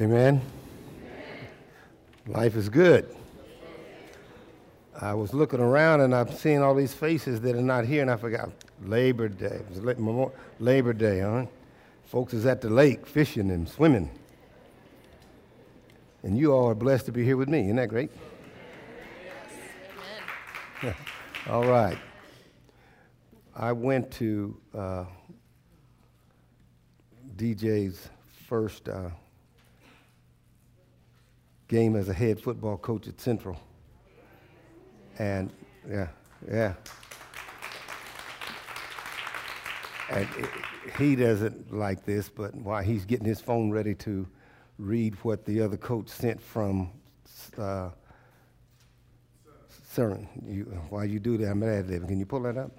Amen. Life is good. I was looking around and I'm seeing all these faces that are not here, and I forgot Labor Day. Labor Day, huh? Folks is at the lake fishing and swimming. And you all are blessed to be here with me. Isn't that great? Yes. all right. I went to uh, DJ's first uh, game as a head football coach at Central. And yeah, yeah. And it, he doesn't like this, but while he's getting his phone ready to read what the other coach sent from uh, CERN, you, while you do that, I'm ad libbing. Can you pull that up?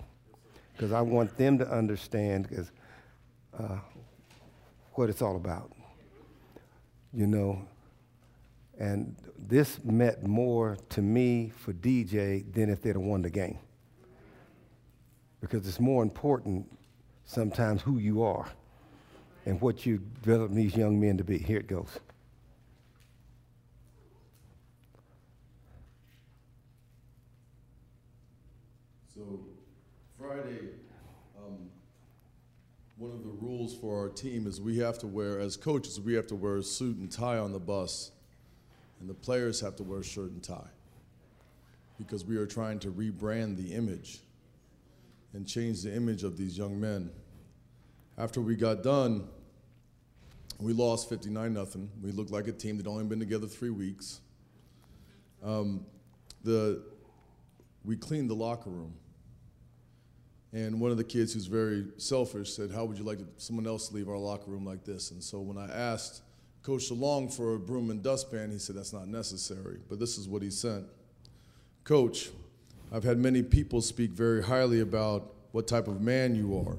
Because I want them to understand because uh, what it's all about. You know, and this meant more to me for DJ than if they'd have won the game. Because it's more important sometimes who you are and what you develop these young men to be. Here it goes. So, Friday, um, one of the rules for our team is we have to wear, as coaches, we have to wear a suit and tie on the bus and the players have to wear a shirt and tie because we are trying to rebrand the image and change the image of these young men. After we got done, we lost 59 nothing. We looked like a team that only been together three weeks. Um, the, we cleaned the locker room. And one of the kids who's very selfish said, How would you like someone else to leave our locker room like this? And so when I asked Coach along for a broom and dustpan. He said that's not necessary, but this is what he sent. Coach, I've had many people speak very highly about what type of man you are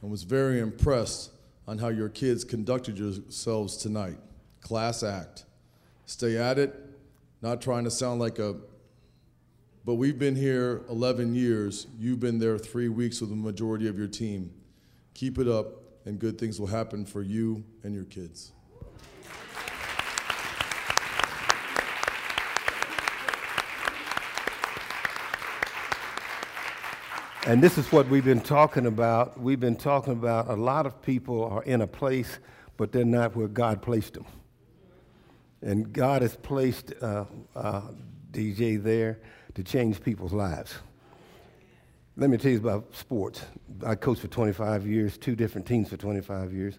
and was very impressed on how your kids conducted yourselves tonight. Class act. Stay at it, not trying to sound like a but we've been here 11 years. You've been there three weeks with the majority of your team. Keep it up, and good things will happen for you and your kids. And this is what we've been talking about. We've been talking about a lot of people are in a place, but they're not where God placed them. And God has placed uh, uh, DJ there to change people's lives. Let me tell you about sports. I coached for 25 years, two different teams for 25 years,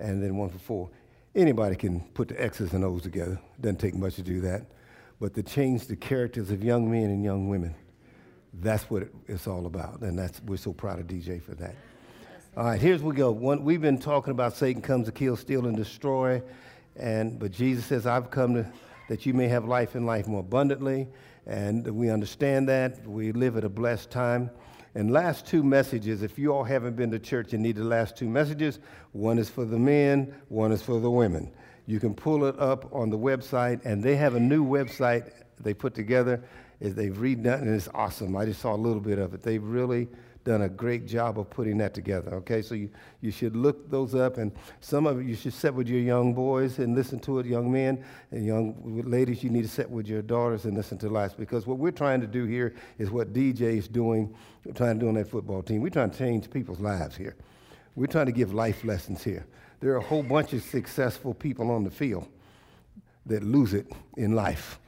and then one for four. Anybody can put the X's and O's together. Doesn't take much to do that. But to change the characters of young men and young women that's what it's all about. And that's, we're so proud of DJ for that. All right, here's we go. One, we've been talking about Satan comes to kill, steal, and destroy. And, but Jesus says, I've come to, that you may have life and life more abundantly. And we understand that. We live at a blessed time. And last two messages, if you all haven't been to church and need the last two messages, one is for the men, one is for the women. You can pull it up on the website, and they have a new website they put together is they've redone, and it's awesome. I just saw a little bit of it. They've really done a great job of putting that together. Okay, so you, you should look those up, and some of you should sit with your young boys and listen to it, young men and young ladies. You need to sit with your daughters and listen to life because what we're trying to do here is what DJ is doing, trying to do on that football team. We're trying to change people's lives here. We're trying to give life lessons here. There are a whole bunch of successful people on the field that lose it in life.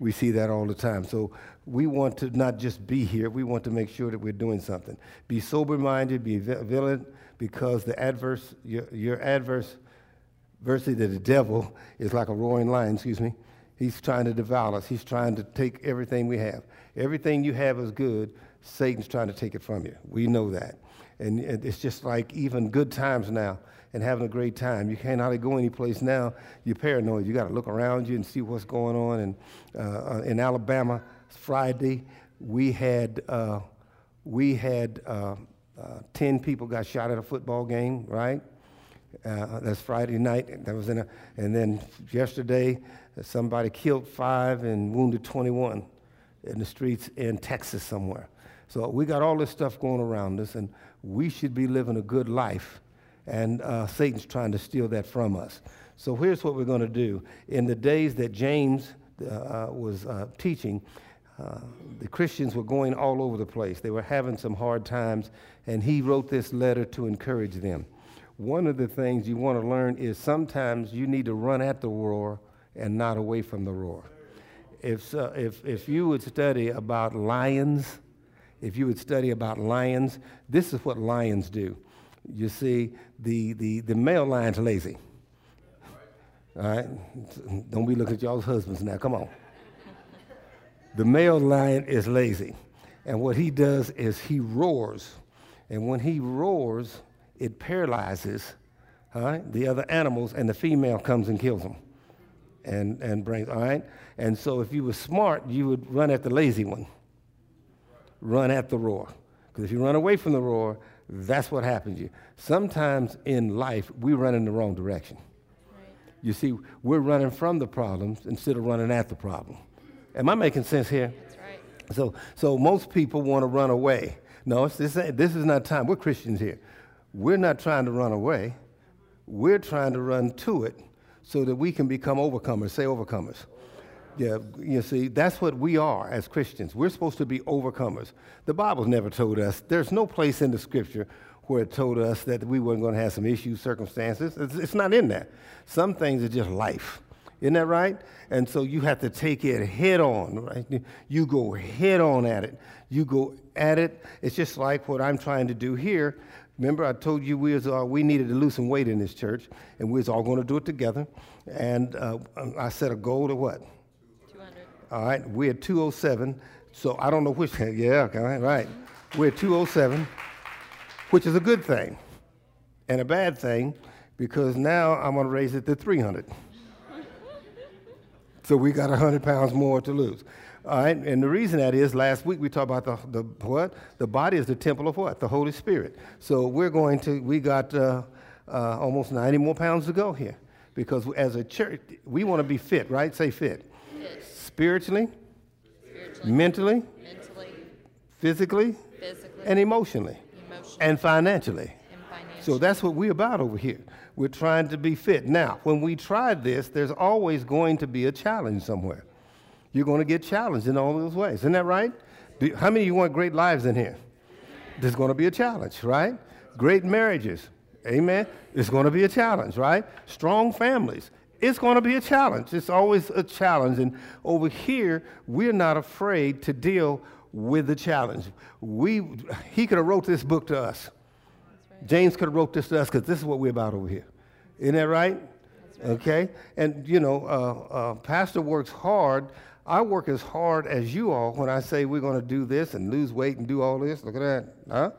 We see that all the time. So we want to not just be here, we want to make sure that we're doing something. Be sober minded, be vigilant, because the adverse, your, your adverse adversity to the devil is like a roaring lion, excuse me. He's trying to devour us, he's trying to take everything we have. Everything you have is good, Satan's trying to take it from you. We know that. And it's just like even good times now and having a great time. You can't hardly go anyplace now. You're paranoid. You got to look around you and see what's going on. And uh, uh, in Alabama, Friday, we had uh, we had uh, uh, ten people got shot at a football game. Right. Uh, that's Friday night. That was in a, and then yesterday, somebody killed five and wounded 21 in the streets in Texas somewhere. So we got all this stuff going around us, and we should be living a good life and uh, Satan's trying to steal that from us. So here's what we're going to do. In the days that James uh, was uh, teaching, uh, the Christians were going all over the place. They were having some hard times, and he wrote this letter to encourage them. One of the things you want to learn is sometimes you need to run at the roar and not away from the roar. If, uh, if, if you would study about lions, if you would study about lions, this is what lions do. You see, the, the, the male lion's lazy. All right? Don't be looking at y'all's husbands now. Come on. The male lion is lazy. And what he does is he roars. And when he roars, it paralyzes all right, the other animals, and the female comes and kills them and, and brings, all right? And so if you were smart, you would run at the lazy one, run at the roar. Because if you run away from the roar, that's what happens to you. Sometimes in life, we run in the wrong direction. Right. You see, we're running from the problems instead of running at the problem. Am I making sense here? That's right. So, so most people want to run away. No, this, this is not time. We're Christians here. We're not trying to run away. We're trying to run to it so that we can become overcomers. Say overcomers. Yeah, you see, that's what we are as Christians. We're supposed to be overcomers. The Bible's never told us, there's no place in the scripture where it told us that we weren't going to have some issues, circumstances. It's, it's not in there. Some things are just life. Isn't that right? And so you have to take it head on, right? You go head on at it. You go at it. It's just like what I'm trying to do here. Remember, I told you we, was, uh, we needed to lose some weight in this church, and we was all going to do it together. And uh, I set a goal to what? 200. All right, we're at 207. So I don't know which, yeah, right. We're at 207, which is a good thing and a bad thing because now I'm going to raise it to 300. So we got 100 pounds more to lose. All right, and the reason that is, last week we talked about the, the what? The body is the temple of what? The Holy Spirit. So we're going to, we got uh, uh, almost 90 more pounds to go here. Because as a church, we want to be fit, right? Say fit. Spiritually, Spiritually. mentally, Mentally. physically, Physically. and emotionally, emotionally. and financially. and financially. So that's what we're about over here. We're trying to be fit. Now, when we try this, there's always going to be a challenge somewhere. You're going to get challenged in all those ways. Isn't that right? Do, how many of you want great lives in here? There's going to be a challenge, right? Great marriages. Amen. It's going to be a challenge, right? Strong families. It's going to be a challenge. It's always a challenge. And over here, we're not afraid to deal with the challenge. We, he could have wrote this book to us. James could have wrote this to us because this is what we're about over here. Isn't that right? right. Okay? And, you know, uh, uh, Pastor works hard. I work as hard as you all when I say we're going to do this and lose weight and do all this. Look at that. Huh?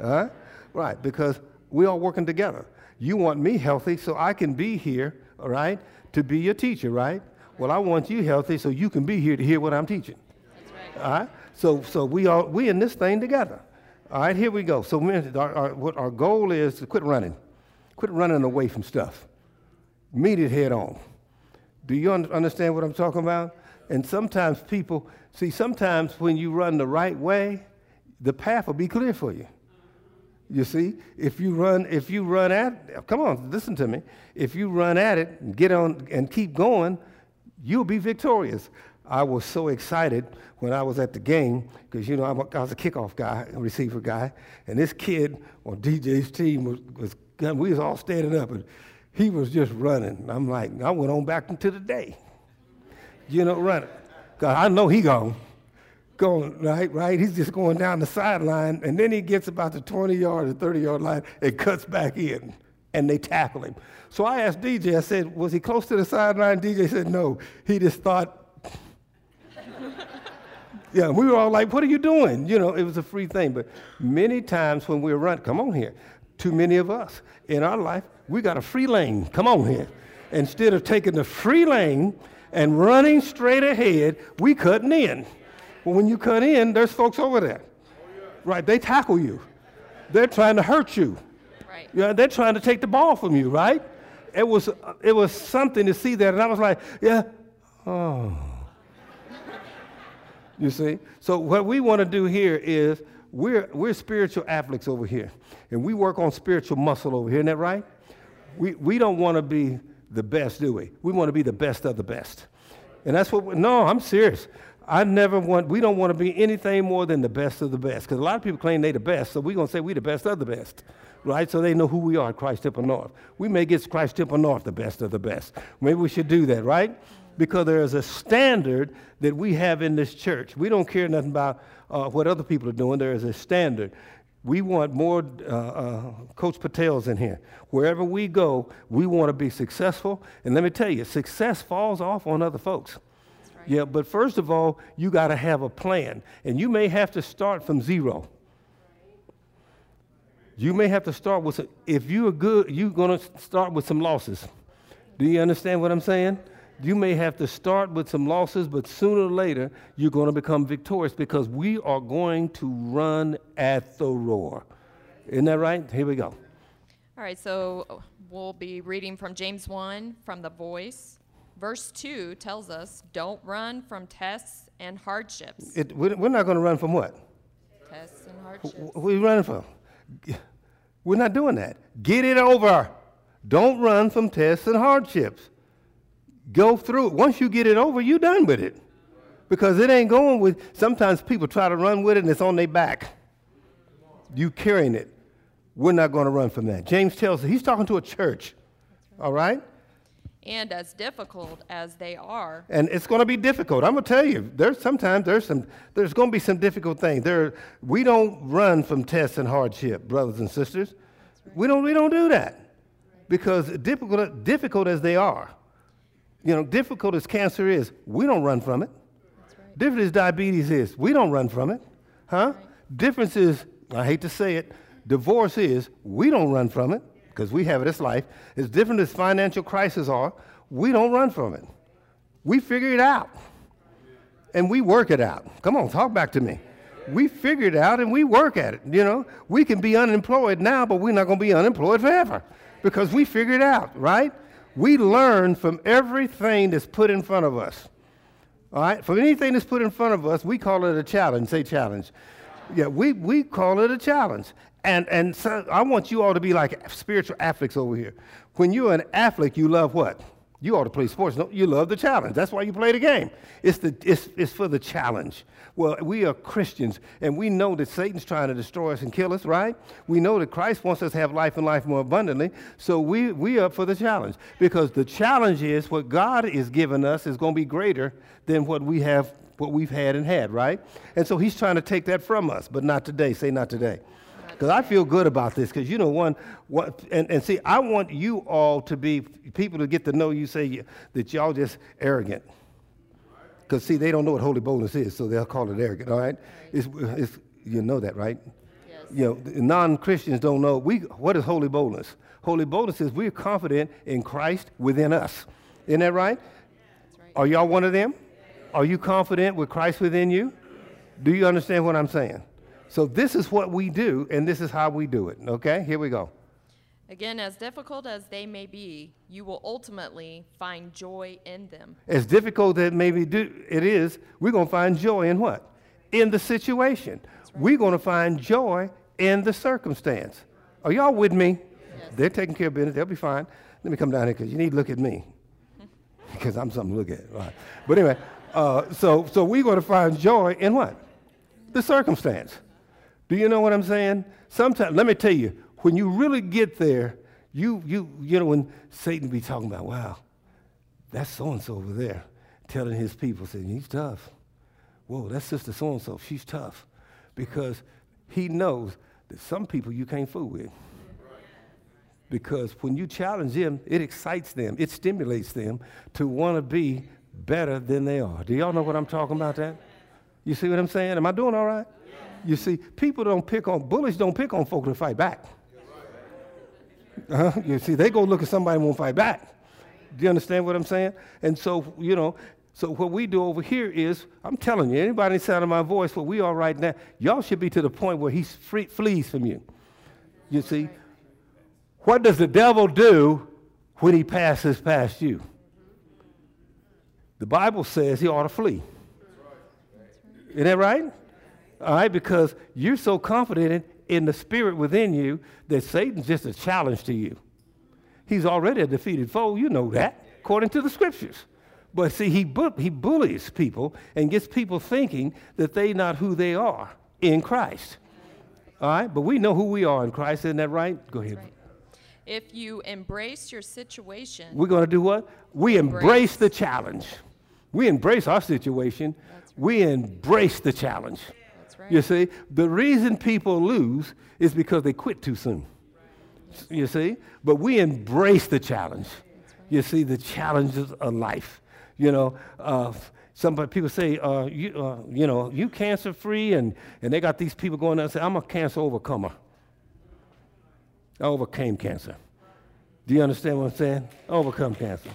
Huh? Right, because we all working together. You want me healthy so I can be here, all right, to be your teacher, right? Well, I want you healthy so you can be here to hear what I'm teaching. That's right. All right? So, so we all we in this thing together. All right, here we go. So our, our, what our goal is to quit running. Quit running away from stuff. Meet it head on. Do you un- understand what I'm talking about? And sometimes people, see, sometimes when you run the right way, the path will be clear for you. You see, if you run, if you run at, come on, listen to me. If you run at it and get on and keep going, you'll be victorious. I was so excited when I was at the game because you know I'm was a kickoff guy, a receiver guy, and this kid on DJ's team was, was we was all standing up and he was just running. I'm like, I went on back into the day, you know, running. Cause I know he gone, going right, right. He's just going down the sideline, and then he gets about the 20 yard or 30 yard line and cuts back in, and they tackle him. So I asked DJ, I said, was he close to the sideline? DJ said no. He just thought yeah, we were all like, what are you doing? You know, it was a free thing. But many times when we're running, come on here, too many of us in our life, we got a free lane. Come on here. Instead of taking the free lane and running straight ahead, we cutting in. Well, when you cut in, there's folks over there. Right, they tackle you. They're trying to hurt you. Right. Yeah, they're trying to take the ball from you, right? It was, it was something to see that, and I was like, yeah, oh. You see? So what we want to do here is we're, we're spiritual athletes over here. And we work on spiritual muscle over here. Isn't that right? We, we don't want to be the best, do we? We want to be the best of the best. And that's what, we, no, I'm serious. I never want, we don't want to be anything more than the best of the best. Because a lot of people claim they're the best, so we're going to say we're the best of the best, right? So they know who we are at Christ Temple North. We may get Christ Temple North the best of the best. Maybe we should do that, right? Because there is a standard that we have in this church. We don't care nothing about uh, what other people are doing. There is a standard. We want more uh, uh, Coach Patels in here. Wherever we go, we want to be successful. And let me tell you, success falls off on other folks. Yeah, but first of all, you got to have a plan. And you may have to start from zero. You may have to start with, some, if you're good, you're going to start with some losses. Do you understand what I'm saying? You may have to start with some losses, but sooner or later, you're going to become victorious because we are going to run at the roar. Isn't that right? Here we go. All right, so we'll be reading from James 1 from the voice. Verse 2 tells us don't run from tests and hardships. It, we're not going to run from what? Tests and hardships. wh- What are you running from? We're not doing that. Get it over. Don't run from tests and hardships. Go through it. Once you get it over, you're done with it. Because it ain't going with, sometimes people try to run with it and it's on their back. You carrying it. We're not going to run from that. James tells us, he's talking to a church. All right? And as difficult as they are, and it's going to be difficult. I'm going to tell you, there's sometimes there's some there's going to be some difficult things. There, we don't run from tests and hardship, brothers and sisters. We don't we don't do that because difficult difficult as they are, you know, difficult as cancer is, we don't run from it. right. Different as diabetes is, we don't run from it, huh? Difference is, I hate to say it, divorce is, we don't run from it because we have as life. As different as financial crises are, we don't run from it. We figure it out and we work it out. Come on, talk back to me. We figure it out and we work at it. You know, we can be unemployed now, but we're not going to be unemployed forever because we figure it out, right? We learn from everything that's put in front of us. All right? From anything that's put in front of us, we call it a challenge. Say challenge. Yeah, we, we call it a challenge. And, and so I want you all to be like spiritual athletes over here. When you're an athlete, you love what? You ought to play sports. No, you love the challenge. That's why you play the game. It's, the, it's, it's for the challenge. Well, we are Christians, and we know that Satan's trying to destroy us and kill us, right? We know that Christ wants us to have life and life more abundantly. So we, we up for the challenge because the challenge is what God is giving us is going to be greater than what we have, what we've had and had, right? And so he's trying to take that from us, but not today. Say not today. Because I feel good about this. Because you know, one, what, and, and see, I want you all to be people to get to know you. Say you, that y'all just arrogant. Because see, they don't know what holy boldness is, so they'll call it arrogant. All right, it's, it's, you know that, right? Yes. You know, non-Christians don't know. We what is holy boldness? Holy boldness is we're confident in Christ within us. Isn't that right? That's right. Are y'all one of them? Are you confident with Christ within you? Do you understand what I'm saying? So this is what we do, and this is how we do it. Okay, here we go. Again, as difficult as they may be, you will ultimately find joy in them. As difficult as it may be do, it is, we're going to find joy in what? In the situation. We're going to find joy in the circumstance. Are y'all with me? Yes. They're taking care of business. They'll be fine. Let me come down here because you need to look at me because I'm something to look at. Right. But anyway, uh, so so we're going to find joy in what? The circumstance. Do you know what I'm saying? Sometimes, let me tell you, when you really get there, you you you know when Satan be talking about, wow, that's so and so over there, telling his people, saying he's tough. Whoa, that's sister so and so, she's tough, because he knows that some people you can't fool with. Because when you challenge them, it excites them, it stimulates them to want to be better than they are. Do y'all know what I'm talking about? That you see what I'm saying? Am I doing all right? You see, people don't pick on bullies. Don't pick on folk to fight back. Uh-huh. You see, they go look at somebody and won't fight back. Do you understand what I'm saying? And so, you know, so what we do over here is, I'm telling you, anybody sound of my voice, what we are right now, y'all should be to the point where he free, flees from you. You see, what does the devil do when he passes past you? The Bible says he ought to flee. Isn't that right? All right, because you're so confident in, the spirit within you that Satan's just a challenge to you. He's already a defeated foe. You know that, according to the scriptures. But see, he, bu- he bullies people and gets people thinking that they're not who they are in Christ. All right? But we know who we are in Christ. Isn't that right? Go ahead. Right. If you embrace your situation, We're going to do what? We embrace. Embrace. the challenge. We embrace our situation. We embrace the challenge. Right. You see, the reason people lose is because they quit too soon. You see, but we embrace the challenge. You see, the challenges of life. You know, uh, some people say, uh, you, uh, you know, you cancer free, and, and they got these people going out and say, I'm a cancer overcomer. I overcame cancer. Do you understand what I'm saying? I overcome cancer.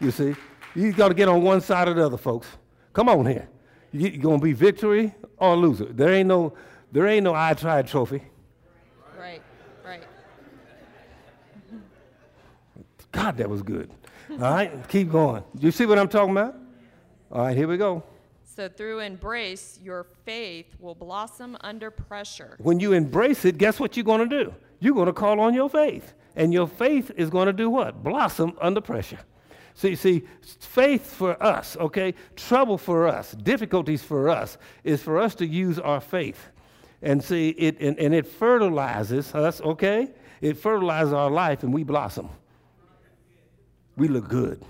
You see, you got to get on one side or the other, folks. Come on here. You- You're gonna be victory or loser. There ain't no, there ain't no I tried trophy. Right, right. God, that was good. All right, keep going. You see what I'm talking about? All right, here we go. So through embrace, your faith will blossom under pressure. When you embrace it, guess what you're gonna do? You're gonna call on your faith, and your faith is gonna do what? Blossom under pressure. See, see, faith for us, okay, trouble for us, difficulties for us, is for us to use our faith. And see, it and, and it fertilizes us, okay? It fertilizes our life and we blossom. We look good.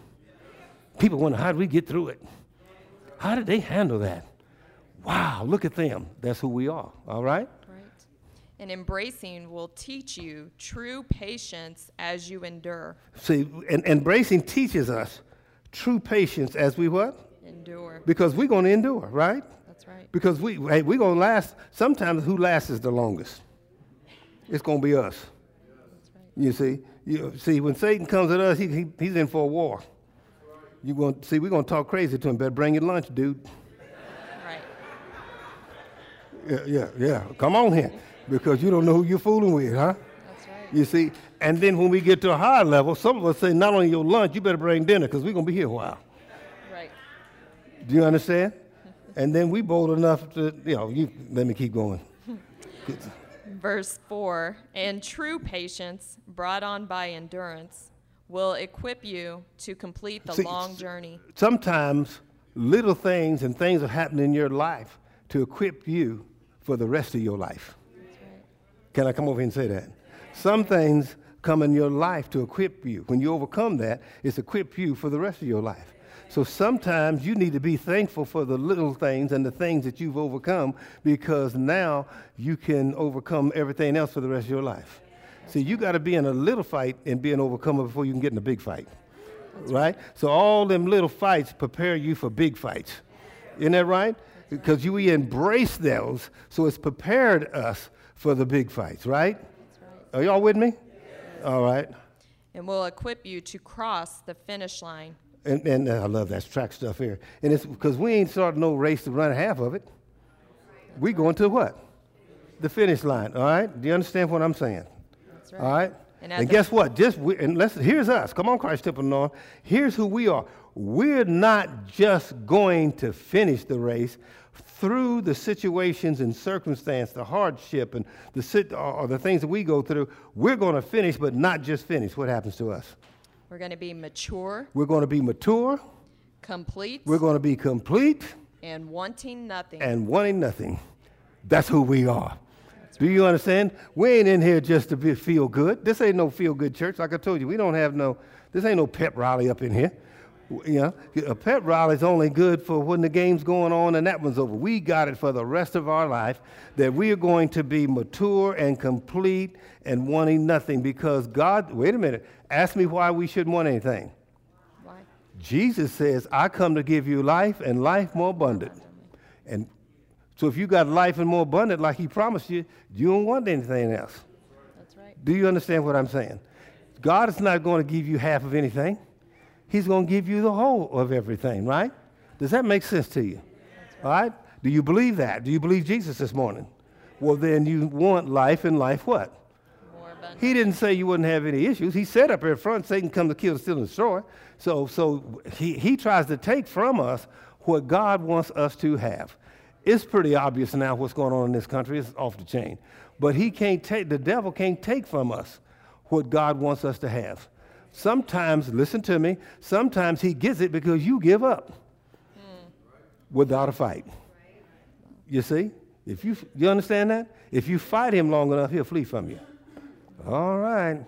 People wonder, how did we get through it? How did they handle that? Wow, look at them. That's who we are, all right? And embracing will teach you true patience as you endure. See, and embracing teaches us true patience as we what? Endure. Because we're going to endure, right? That's right. Because we, hey, we're going to last. Sometimes who lasts is the longest. It's going to be us. Right. You see, you see, when Satan comes at us, he, he, he's in for a war. You going to see? We're going to talk crazy to him. Better bring your lunch, dude. Right. Yeah, yeah, yeah. Come on here, because you don't know who you're fooling with, huh? That's right. You see, and then when we get to a higher level, some of us say, not only your lunch, you better bring dinner, because we're going to be here a while. Right. Do you understand? And then we bold enough to, you know, you let me keep going. Verse 4 And true patience, brought on by endurance, will equip you to complete the See, long journey. Sometimes little things and things are happening in your life to equip you for the rest of your life. Can I come over here and say that? Some things come in your life to equip you. When you overcome that, it's equip you for the rest of your life. So sometimes you need to be thankful for the little things and the things that you've overcome because now you can overcome everything else for the rest of your life. See, you got to be in a little fight and be an overcomer before you can get in a big fight. Right? So all them little fights prepare you for big fights. Isn't that right? Because you embrace those, so it's prepared us for the big fights, right? Right. Are y'all with me? All right. And we'll equip you to cross the finish line. And, and uh, I love that track stuff here. And it's because we ain't starting no race to run half of it. We going to what? The finish line. All right. Do you understand what I'm saying? That's right. All right. And And, guess what? Just we, and let's here's us. Come on, Christ Temple North. Here's who we are. We're not just going to finish the race through the situations and circumstance, the hardship and the sit, or, or the things that we go through. We're going to finish, but not just finish. What happens to us? We're going to be mature, We're going to be mature. complete, We're going to be complete and wanting nothing. and wanting nothing. That's who we are. Do you understand? We ain't in here just to be, feel good. This ain't no feel good church. Like I told you, we don't have no, this ain't no pep rally up in here. Know, a pep rally is only good for when the game's going on and that one's over. We got it for the rest of our life that we are going to be mature and complete and wanting nothing because God, wait a minute, ask me why we shouldn't want anything. Why? Jesus says, I come to give you life and life more abundant. And so if you got life and more abundant like he promised you, you don't want anything else. That's right. Do you understand what I'm saying? God is not going to give you half of anything. He's going to give you the whole of everything, right? Does that make sense to you? All right? Do you believe that? Do you believe Jesus this morning? Well, then you want life and life what? He didn't say you wouldn't have any issues. He said up here in front, Satan come to kill, steal, and destroy. So, so he, he tries to take from us what God wants us to have. It's pretty obvious now what's going on in this country. It's off the chain. But he can't take, the devil can't take from us what God wants us to have. Sometimes, listen to me, sometimes he gets it because you give up hmm. without a fight. You see? If you, you understand that? If you fight him long enough, he'll flee from you. All right.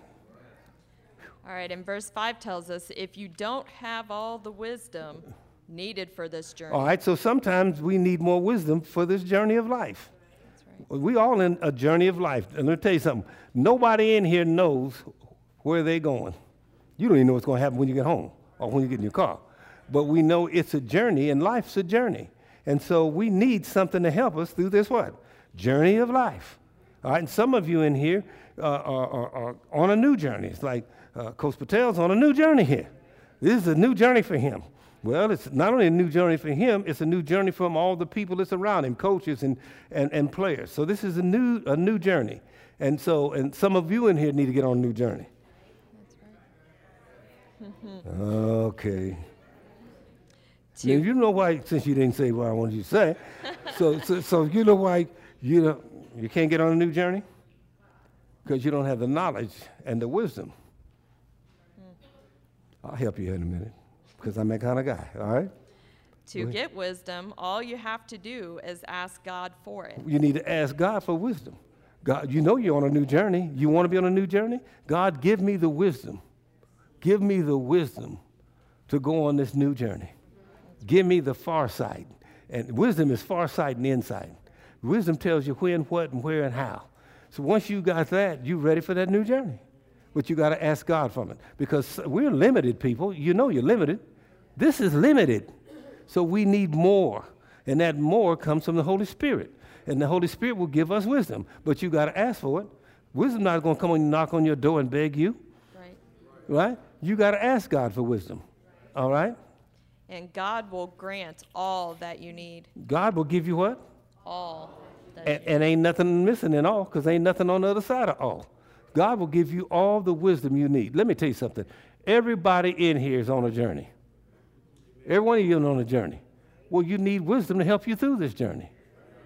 All right, and verse 5 tells us if you don't have all the wisdom needed for this journey. All right, so sometimes we need more wisdom for this journey of life. right. We all in a journey of life. And let me tell you something. Nobody in here knows where they're going. You don't even know what's going to happen when you get home or when you get in your car. But we know it's a journey and life's a journey. And so we need something to help us through this what? Journey of life. All right, and some of you in here uh, are, are, are on a new journey. It's like uh, Coach Patel's on a new journey here. This is a new journey for him. Well, it's not only a new journey for him, it's a new journey from all the people that's around him, coaches and, and, and players. So this is a new, a new journey. And so, and some of you in here need to get on a new journey. Mm-hmm. okay. To- Now, you know why, since you didn't say what I wanted you to say, so, so, so you know why you, know, you can't get on a new journey? Because you don't have the knowledge and the wisdom. Hmm. I'll help you in a minute, because I'm that kind of guy, all right? To get wisdom, all you have to do is ask God for it. You need to ask God for wisdom. God, you know you're on a new journey. You want to be on a new journey? God, give me the wisdom. Give me the wisdom to go on this new journey. Give me the far sight. And wisdom is far sight and insight. Wisdom tells you when, what, and where, and how. So once you got that, you're ready for that new journey. But you got to ask God from it because we're limited people. You know you're limited. This is limited. So we need more. And that more comes from the Holy Spirit. And the Holy Spirit will give us wisdom. But you got to ask for it. Wisdom not going to come and knock on your door and beg you, Right. right? You got to ask God for wisdom. All right? And God will grant all that you need. God will give you what? All. And, and ain't nothing missing in all because ain't nothing on the other side of all. God will give you all the wisdom you need. Let me tell you something. Everybody in here is on a journey. Every one of you is on a journey. Well, you need wisdom to help you through this journey.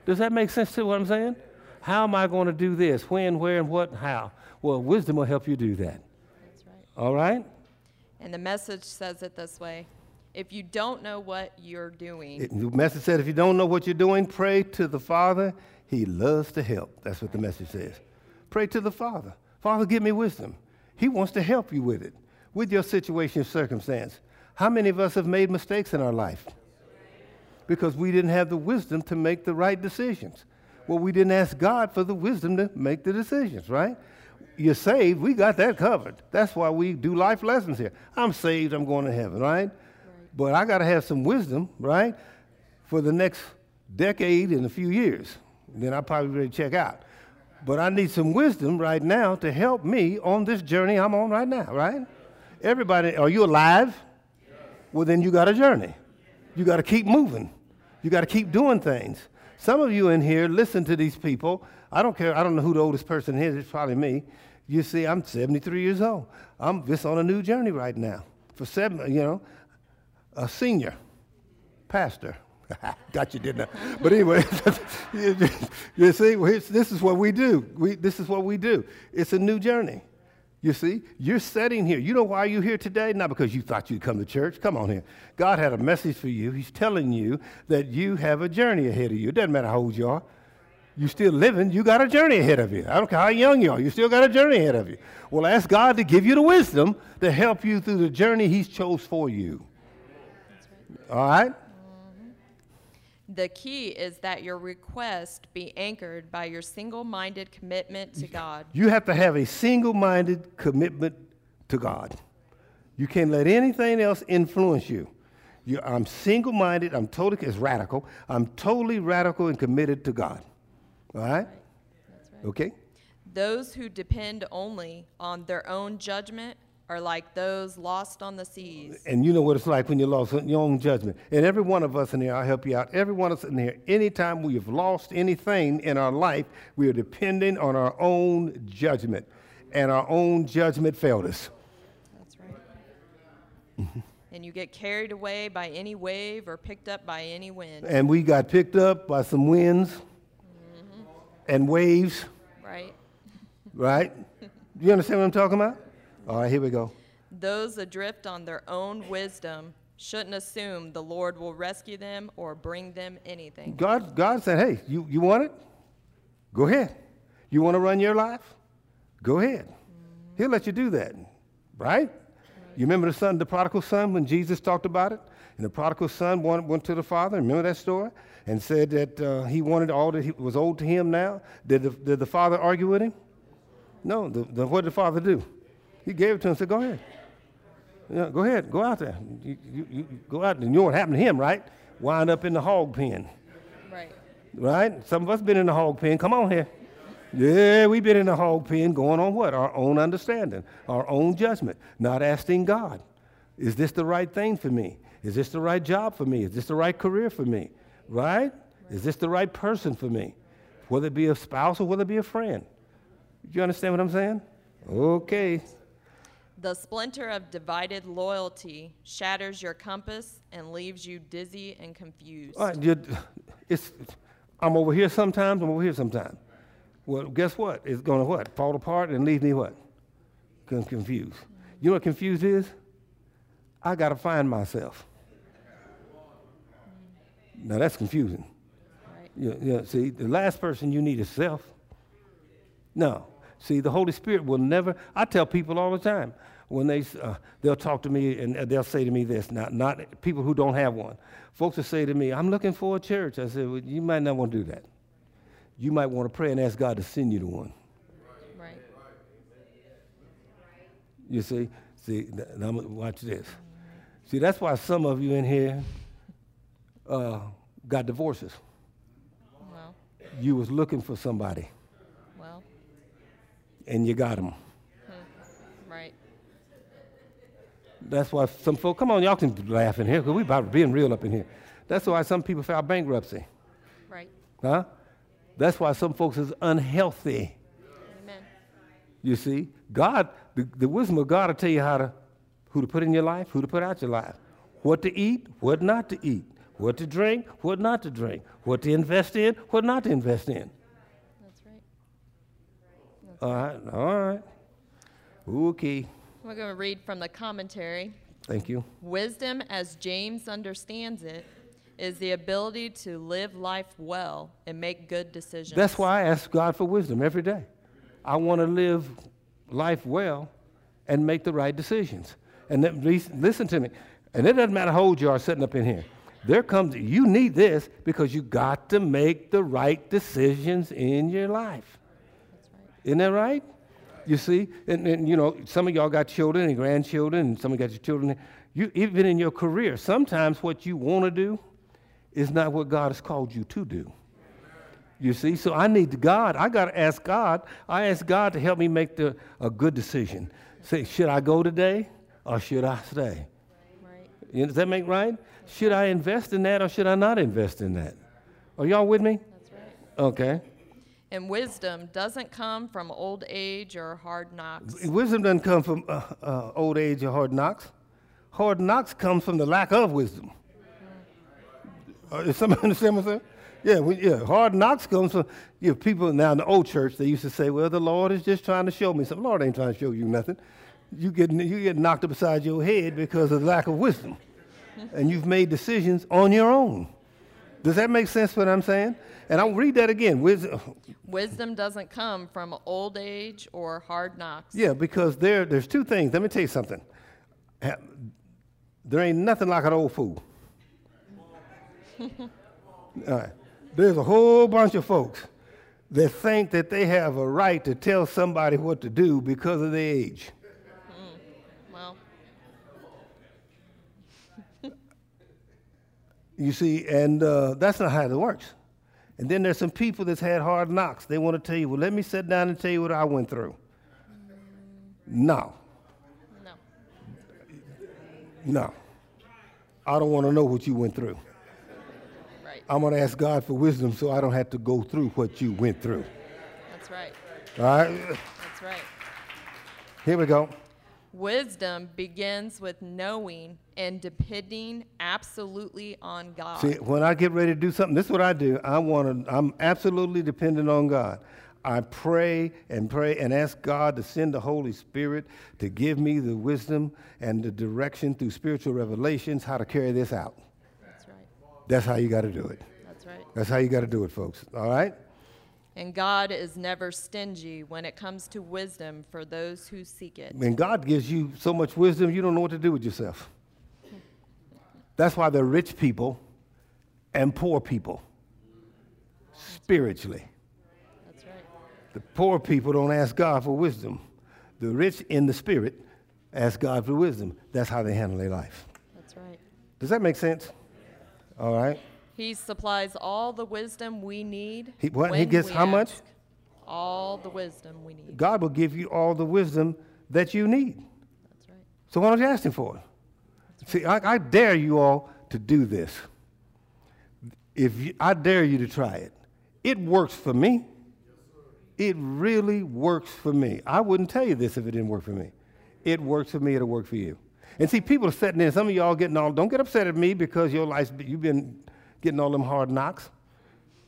Does that make sense to what I'm saying? How am I going to do this? When, where, and what, and how? Well, wisdom will help you do that. That's right. All right? And the message says it this way If you don't know what you're doing, It, the message said if you don't know what you're doing, pray to the Father. He loves to help. That's what the message says. Pray to the Father. Father, give me wisdom. He wants to help you with it, with your situation, circumstance. How many of us have made mistakes in our life? Because we didn't have the wisdom to make the right decisions. Well, we didn't ask God for the wisdom to make the decisions, right? You're saved, we got that covered. That's why we do life lessons here. I'm saved, I'm going to heaven, right? But I got to have some wisdom, right, for the next decade and a few years. Then I'll probably ready to check out. But I need some wisdom right now to help me on this journey I'm on right now, right? Everybody, are you alive? Well, then you got a journey. You got to keep moving. You got to keep doing things. Some of you in here listen to these people. I don't care. I don't know who the oldest person is. It's probably me. You see, I'm 73 years old. I'm just on a new journey right now. For seven, you know, a senior pastor. Got you, didn't I? But anyway, you, see, this is what we do. We, this is what we do. It's a new journey. You see, you're sitting here. You know why you're here today? Not because you thought you'd come to church. Come on here. God had a message for you. He's telling you that you have a journey ahead of you. It doesn't matter how old you are. You're still living. You got a journey ahead of you. I don't care how young you are. You still got a journey ahead of you. Well, ask God to give you the wisdom to help you through the journey He's chose for you. All right? Mm-hmm. the key is that your request be anchored by your single minded commitment to God. You have to have a single minded commitment to God. You can't let anything else influence you. you I'm single minded, I'm totally, it's radical. I'm totally radical and committed to God. All right? That's right. Okay? Those who depend only on their own judgment are like those lost on the seas. And you know what it's like when you're lost on your own judgment. And every one of us in here, I'll help you out. Every one of us in here, anytime we have lost anything in our life, we are depending on our own judgment. And our own judgment failed us. That's right. Mm-hmm. and you get carried away by any wave or picked up by any wind, And we got picked up by some winds and waves, right? right? Do You understand what I'm talking about? All right, here we go. Those adrift on their own wisdom shouldn't assume the Lord will rescue them or bring them anything. God, God said, hey, you, you want it? Go ahead. You want to run your life? Go ahead. Mm-hmm. He'll let you do that, right? You remember the son, the prodigal son, when Jesus talked about it? And the prodigal son went, went to the father, remember that story? And said that uh, he wanted all that was owed to him now. Did the, did the father argue with him? No. The, the, what did the father do? He gave it to him and said, go ahead. Yeah, go ahead, go out there. You, you, you go out, and you know what happened to him, right? Wind up in the hog pen, Right. right? Some of us been in the hog pen. Come on here. Yeah, we've been in the hog pen going on what? Our own understanding, our own judgment, not asking God, is this the right thing for me? Is this the right job for me? Is this the right career for me? Right? Is this the right person for me? Whether it be a spouse or whether it be a friend. You understand what I'm saying? Okay. The splinter of divided loyalty shatters your compass and leaves you dizzy and confused. All right, it's, I'm over here sometimes, I'm over here sometimes. Well, guess what? It's going to what? Fall apart and leave me what? Con- Confused. You know what confused is? I got to find myself. Now that's confusing. Right. Yeah, yeah, see, the last person you need is self. No. See, the Holy Spirit will never, I tell people all the time, when they, uh, they'll talk to me and they'll say to me this, not, not people who don't have one. Folks will say to me, I'm looking for a church. I said, well, you might not want to do that. You might want to pray and ask God to send you to one. Right. You see? See, now watch this. See, that's why some of you in here uh, got divorces. Well, You was looking for somebody well, and you got them. right. That's why some folks, come on, y'all can laugh in here because we about being real up in here. That's why some people file bankruptcy, Right. huh? That's why some folks is unhealthy. Amen. You see, God, the, the wisdom of God will tell you how to, who to put in your life, who to put out your life, what to eat, what not to eat, what to drink, what not to drink, what to invest in, what not to invest in. That's right. All right, all right. Okay, We're going to read from the commentary. thank you. Wisdom, as James understands it, is the ability to live life well and make good decisions. That's why I ask God for wisdom every day. I want to live life well and make the right decisions. And then, listen to me. And it doesn't matter how old you are sitting up in here. There comes, you need this because you got to make the right decisions in your life. Isn't that right? You see, and, and you know, some of y'all got children and grandchildren, and some of you got your children. You even in your career, sometimes what you want to do is not what God has called you to do. You see, so I need God. I got to ask God. I ask God to help me make the, a good decision. Say, should I go today or should I stay? Right. You know, does that make right? Should I invest in that or should I not invest in that? Are y'all with me? That's right. Okay. And wisdom doesn't come from old age or hard knocks. Wisdom doesn't come from uh, uh, old age or hard knocks. Hard knocks comes from the lack of wisdom. Uh, is somebody understand what I'm saying? Yeah, we, yeah. Hard knocks comes from you know, people now in the old church. They used to say, "Well, the Lord is just trying to show me something." Lord ain't trying to show you nothing. You get you get knocked upside your head because of lack of wisdom, and you've made decisions on your own. Does that make sense? What I'm saying? And I'll read that again. Wisdom, Wisdom doesn't come from old age or hard knocks. Yeah, because there, there's two things. Let me tell you something. There ain't nothing like an old fool. All right. There's a whole bunch of folks that think that they have a right to tell somebody what to do because of their age. Well, You see, and uh, that's not how it works. And then there's some people that's had hard knocks. They want to tell you, well, let me sit down and tell you what I went through. No, no. no. I don't want to know what you went through. Right. I'm going to ask God for wisdom so I don't have to go through what you went through. That's right. All right? That's right. Here we go. Wisdom begins with knowing and depending absolutely on God. See, when I get ready to do something, this is what I do. I want to, I'm absolutely dependent on God. I pray and pray and ask God to send the Holy Spirit to give me the wisdom and the direction through spiritual revelations how to carry this out. That's right. That's how you got to do it. That's right. That's how you got to do it, folks. All right? And God is never stingy when it comes to wisdom for those who seek it. When God gives you so much wisdom, you don't know what to do with yourself. That's why there are rich people and poor people spiritually. That's right. The poor people don't ask God for wisdom. The rich in the spirit ask God for wisdom. That's how they handle their life. That's right. Does that make sense? All right. He supplies all the wisdom we need. He- what? He gets how much? All the wisdom we need. God will give you all the wisdom that you need. That's right. So why don't you ask Him for it? See, I, I dare you all to do this. If you, I dare you to try it, it works for me. It really works for me. I wouldn't tell you this if it didn't work for me. It works for me. It'll work for you. And see, people are sitting there. Some of y'all getting all. Don't get upset at me because your life you've been getting all them hard knocks.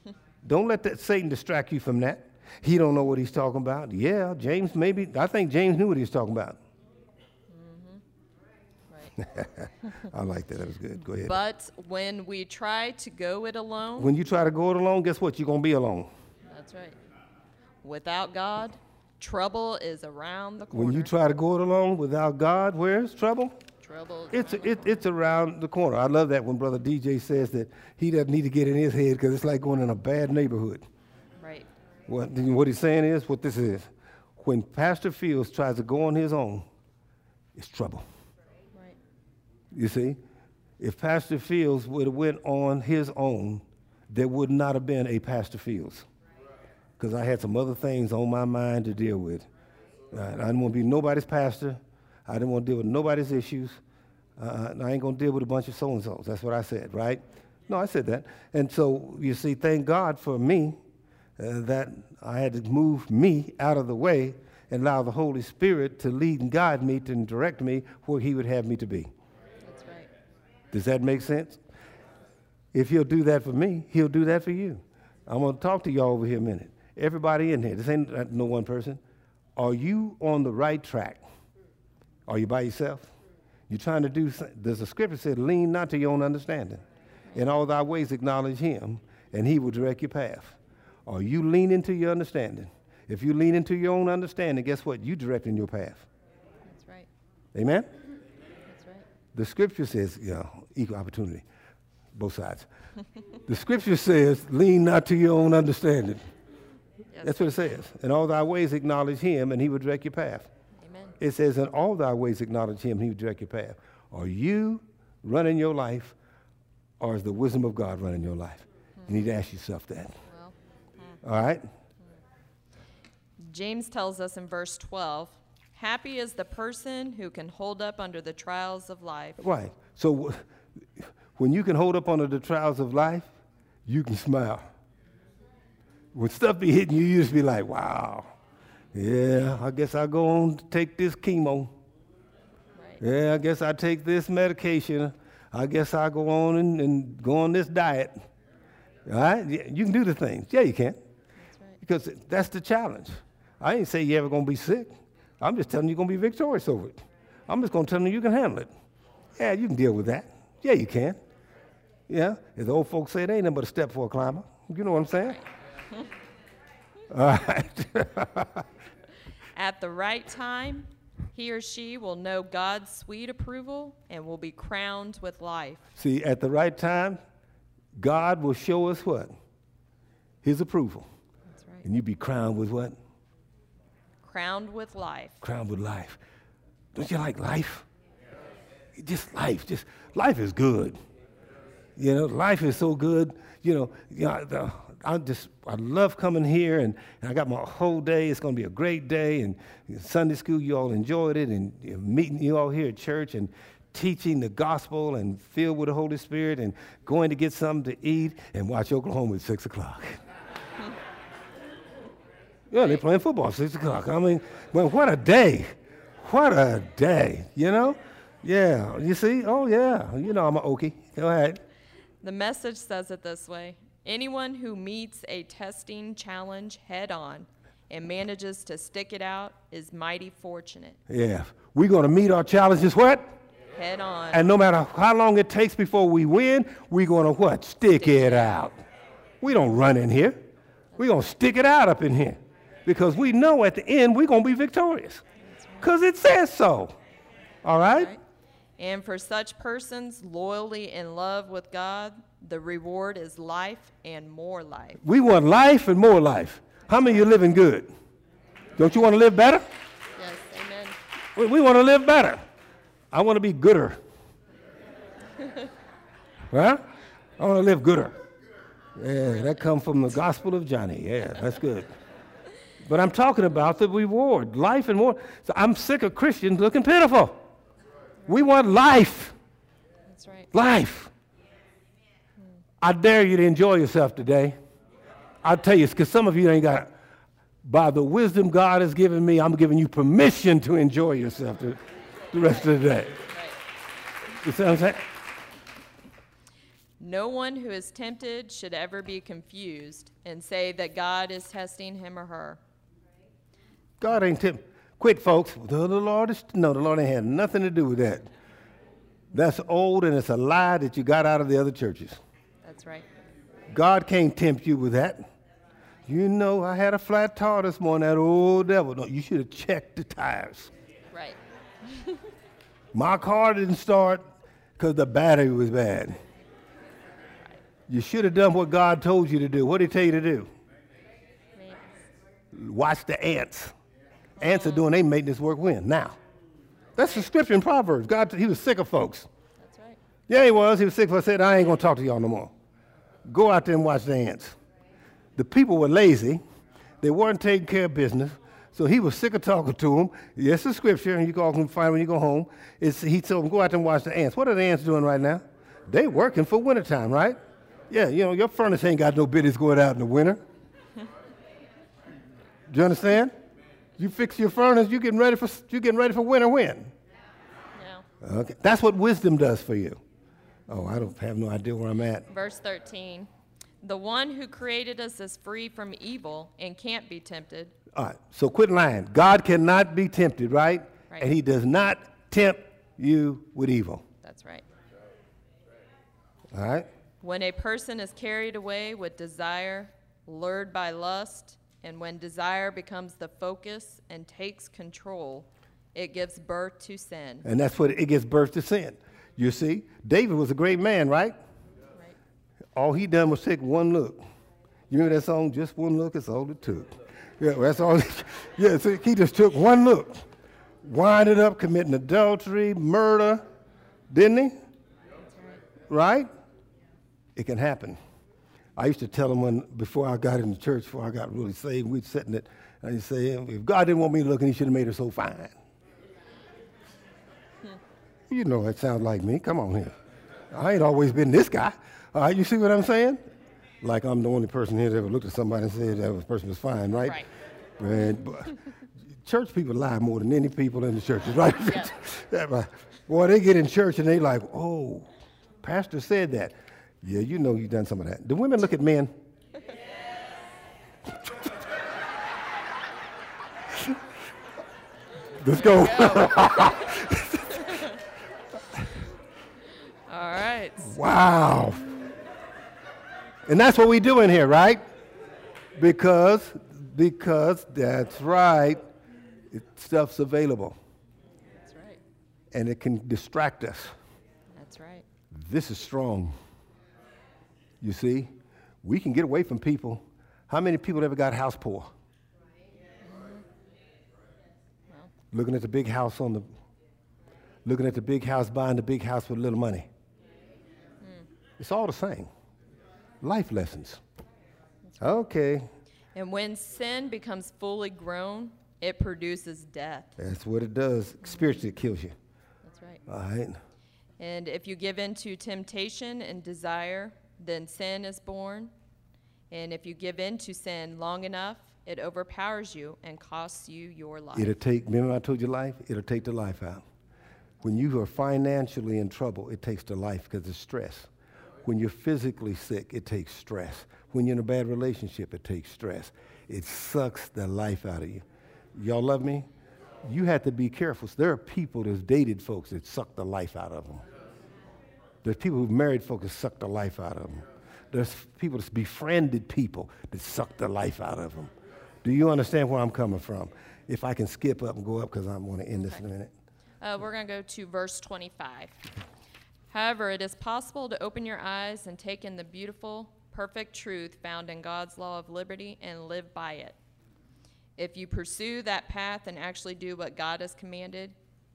Don't let that Satan distract you from that. He don't know what he's talking about. Yeah, James maybe. I think James knew what he was talking about. Mm-hmm. Right. I like that. That was good. Go ahead. but when we try to go it alone, when you try to go it alone, guess what? You're gonna be alone. that's right. Without God, trouble is around the corner. When you try to go it alone without God, where's trouble? Trouble. It's around the it, it's around the corner. I love that when Brother DJ says that he doesn't need to get in his head because it's like going in a bad neighborhood. Right. What, what he's saying is, what this is, when Pastor Fields tries to go on his own, it's trouble. Right. You see, if Pastor Fields would have went on his own, there would not have been a Pastor Fields, because I had some other things on my mind to deal with. Uh, I didn't want to be nobody's pastor. I didn't want to deal with nobody's issues. Uh, I ain't gonna deal with a bunch of so and so's. That's what I said, right? No, I said that. And so you see, thank God for me uh, that I had to move me out of the way and allow the Holy Spirit to lead and guide me to direct me where He would have me to be. That's right. Does that make sense? If he'll do that for me, he'll do that for you. I'm going to talk to y'all over here a minute. Everybody in here, this ain't uh, no one person. Are you on the right track? Are you by yourself? You're trying to do, there's a scripture said, lean not to your own understanding. In all thy ways acknowledge him, and he will direct your path. Are you leaning to your understanding? If you lean into your own understanding, guess what? You directing your path. That's right. Amen? That's right. The scripture says, you know, equal opportunity, both sides. the scripture says, lean not to your own understanding. Yes. That's what it says. In all thy ways acknowledge him, and he will direct your path. It says, in all thy ways acknowledge him, and he will direct your path. Are you running your life, or is the wisdom of God running your life? You need to ask yourself that. Well, All right? Hmm. James tells us in verse 12 Happy is the person who can hold up under the trials of life. Right. So when you can hold up under the trials of life, you can smile. When stuff be hitting you, you just be like, wow. Yeah, I guess I'll go on to take this chemo. Right. Yeah, I guess I take this medication. I guess I'll go on and, and go on this diet. All right? Yeah, you can do the things. Yeah, you can. That's right. Because that's the challenge. I ain't say you're ever going to be sick. I'm just telling you you're going to be victorious over it. I'm just going to tell you you can handle it. Yeah, you can deal with that. Yeah, you can. Yeah, as the old folks say, it ain't nothing but a step for a climber. You know what I'm saying? All right. At the right time, he or she will know God's sweet approval and will be crowned with life. See, at the right time, God will show us what? His approval. That's right. And you be crowned with what? Crowned with life. Crowned with life. Don't you like life? Just life. Just life is good. You know, life is so good. You know, you know the, I just I love coming here, and, and I got my whole day. It's going to be a great day, and Sunday school you all enjoyed it, and meeting you all here at church, and teaching the gospel, and filled with the Holy Spirit, and going to get something to eat, and watch Oklahoma at six o'clock. yeah, they're playing football at six o'clock. I mean, well, what a day! What a day! You know? Yeah. You see? Oh yeah. You know I'm an Okie. Go ahead. The message says it this way Anyone who meets a testing challenge head on and manages to stick it out is mighty fortunate. Yeah. We're going to meet our challenges what? Head on. And no matter how long it takes before we win, we're going to what? Stick it out. We don't run in here. We're going to stick it out up in here because we know at the end we're going to be victorious because it says so. All right? Right? And for such persons loyally in love with God, the reward is life and more life. We want life and more life. How many of you living good? Don't you want to live better? Yes, amen. We, we want to live better. I want to be gooder. huh? I want to live gooder. Yeah, that comes from the Gospel of Johnny. Yeah, that's good. But I'm talking about the reward, life and more. So I'm sick of Christians looking pitiful. We want life, That's right. life. I dare you to enjoy yourself today. I'll tell you, because some of you ain't got, by the wisdom God has given me, I'm giving you permission to enjoy yourself the, the rest of the day. You see what I'm saying? No one who is tempted should ever be confused and say that God is testing him or her. God ain't tempt. Quit, folks. The Lord is no. The Lord ain't had nothing to do with that. That's old and it's a lie that you got out of the other churches. That's right. God can't tempt you with that. You know, I had a flat tire this morning. That old devil. No, you should have checked the tires. Right. My car didn't start because the battery was bad. You should have done what God told you to do. What did He tell you to do? Watch the ants. Ants are doing their maintenance work when? Now. That's the scripture in Proverbs. God, He was sick of folks. That's right. Yeah, He was. He was sick of us. Said, I ain't going to talk to y'all no more. Go out there and watch the ants. The people were lazy. They weren't taking care of business. So he was sick of talking to them. Yes, the scripture, and you all can find when you go home. It's, he told them, go out there and watch the ants. What are the ants doing right now? They working for wintertime, right? Yeah, you know, your furnace ain't got no business going out in the winter. Do you understand? You fix your furnace, You're getting ready for you're getting ready for winter when? Okay. That's what wisdom does for you. Oh, I don't have no idea where I'm at. verse 13. The one who created us is free from evil and can't be tempted. All right, so quit lying. God cannot be tempted, right? Right. And he does not tempt you with evil. That's right. All right? When a person is carried away with desire, lured by lust, and when desire becomes the focus and takes control, it gives birth to sin. And that's what it gives birth to sin. You see, David was a great man, right? Right. All he done was take one look. You remember that song, Just One Look? It's all it took. Yeah, that's all. yeah, see, he just took one look. Winded up committing adultery, murder, didn't he? Right? It can happen. I used to tell him when, before I got in the church, before I got really saved, we'd sit in it, and used say, if God didn't want me to looking, he should have made her so fine. You know that sounds like me. Come on here. I ain't always been this guy. All right, you see what I'm saying? Like I'm the only person here that ever looked at somebody and said that person was fine, right? Right. And, but church people lie more than any people in the churches, right? Yeah. That right. Boy, they get in church and they like, oh, pastor said that. Yeah, you know you've done some of that. Do women look at men? Let's go. All Wow. And that's what we do in here, right? Because, because that's right, it, stuff's available That's right. and it can distract us. That's right. This is strong. You see, we can get away from people. How many people ever got house poor? Looking at the big house on the, looking at the big house, buying the big house with little money. It's all the same. Life lessons. Okay, And when sin becomes fully grown, it produces death. that's what it does. Spiritually, it kills you. That's right. All right. And if you give in to temptation and desire, then sin is born. And if you give in to sin long enough, it overpowers you and costs you your life. It'll take, remember I told you life? It'll take the life out. When you are financially in trouble, it takes the life because it's stress. When you're physically sick, it takes stress. When you're in a bad relationship, it takes stress. it sucks the life out of you. Y'all love me? You have to be careful. There are people that's dated folks that suck the life out of them. There's people who've married folks that suck the life out of them. There's people that's befriended people that suck the life out of them. Do you understand where I'm coming from? If I can skip up and go up because I want to end this in a minute. Uh, we're going to go to verse 25. However, it is possible to open your eyes and take in the beautiful, perfect truth found in God's law of liberty and live by it. If you pursue that path and actually do what God has commanded,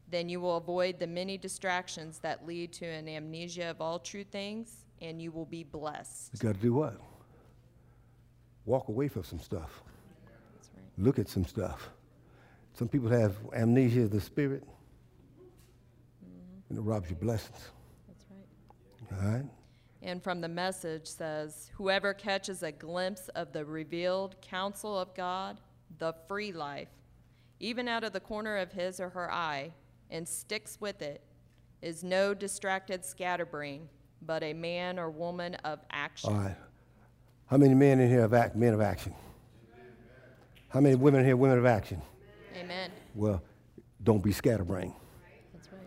then you will avoid the many distractions that lead to an amnesia of all true things, and you will be blessed. You got to do what? Walk away from some stuff. That's right. Look at some stuff. Some people have amnesia of the spirit, and it robs your blessings. Right. And from the message says, Whoever catches a glimpse of the revealed counsel of God, the free life, even out of the corner of his or her eye, and sticks with it, is no distracted scatterbrain, but a man or woman of action. All right. How many men in here have act, men of action? How many women here, women of action? Amen. Well, don't be scatterbrained, That's right.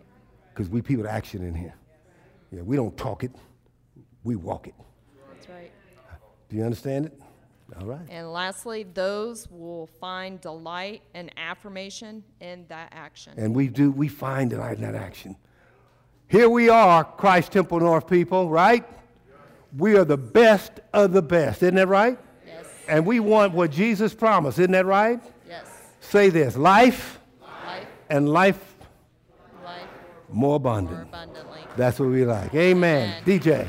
because we people of action in here. Yeah, we don't talk it, we walk it. That's right. Do you understand it? All right. And lastly, those will find delight and affirmation in that action. And we do, we find delight in that action. Here we are, Christ Temple North people, right? We are the best of the best, isn't that right? Yes. And we want what Jesus promised, isn't that right? Yes. Say this life Life, and life life more more abundant. That's what we like. Amen. Amen. DJ.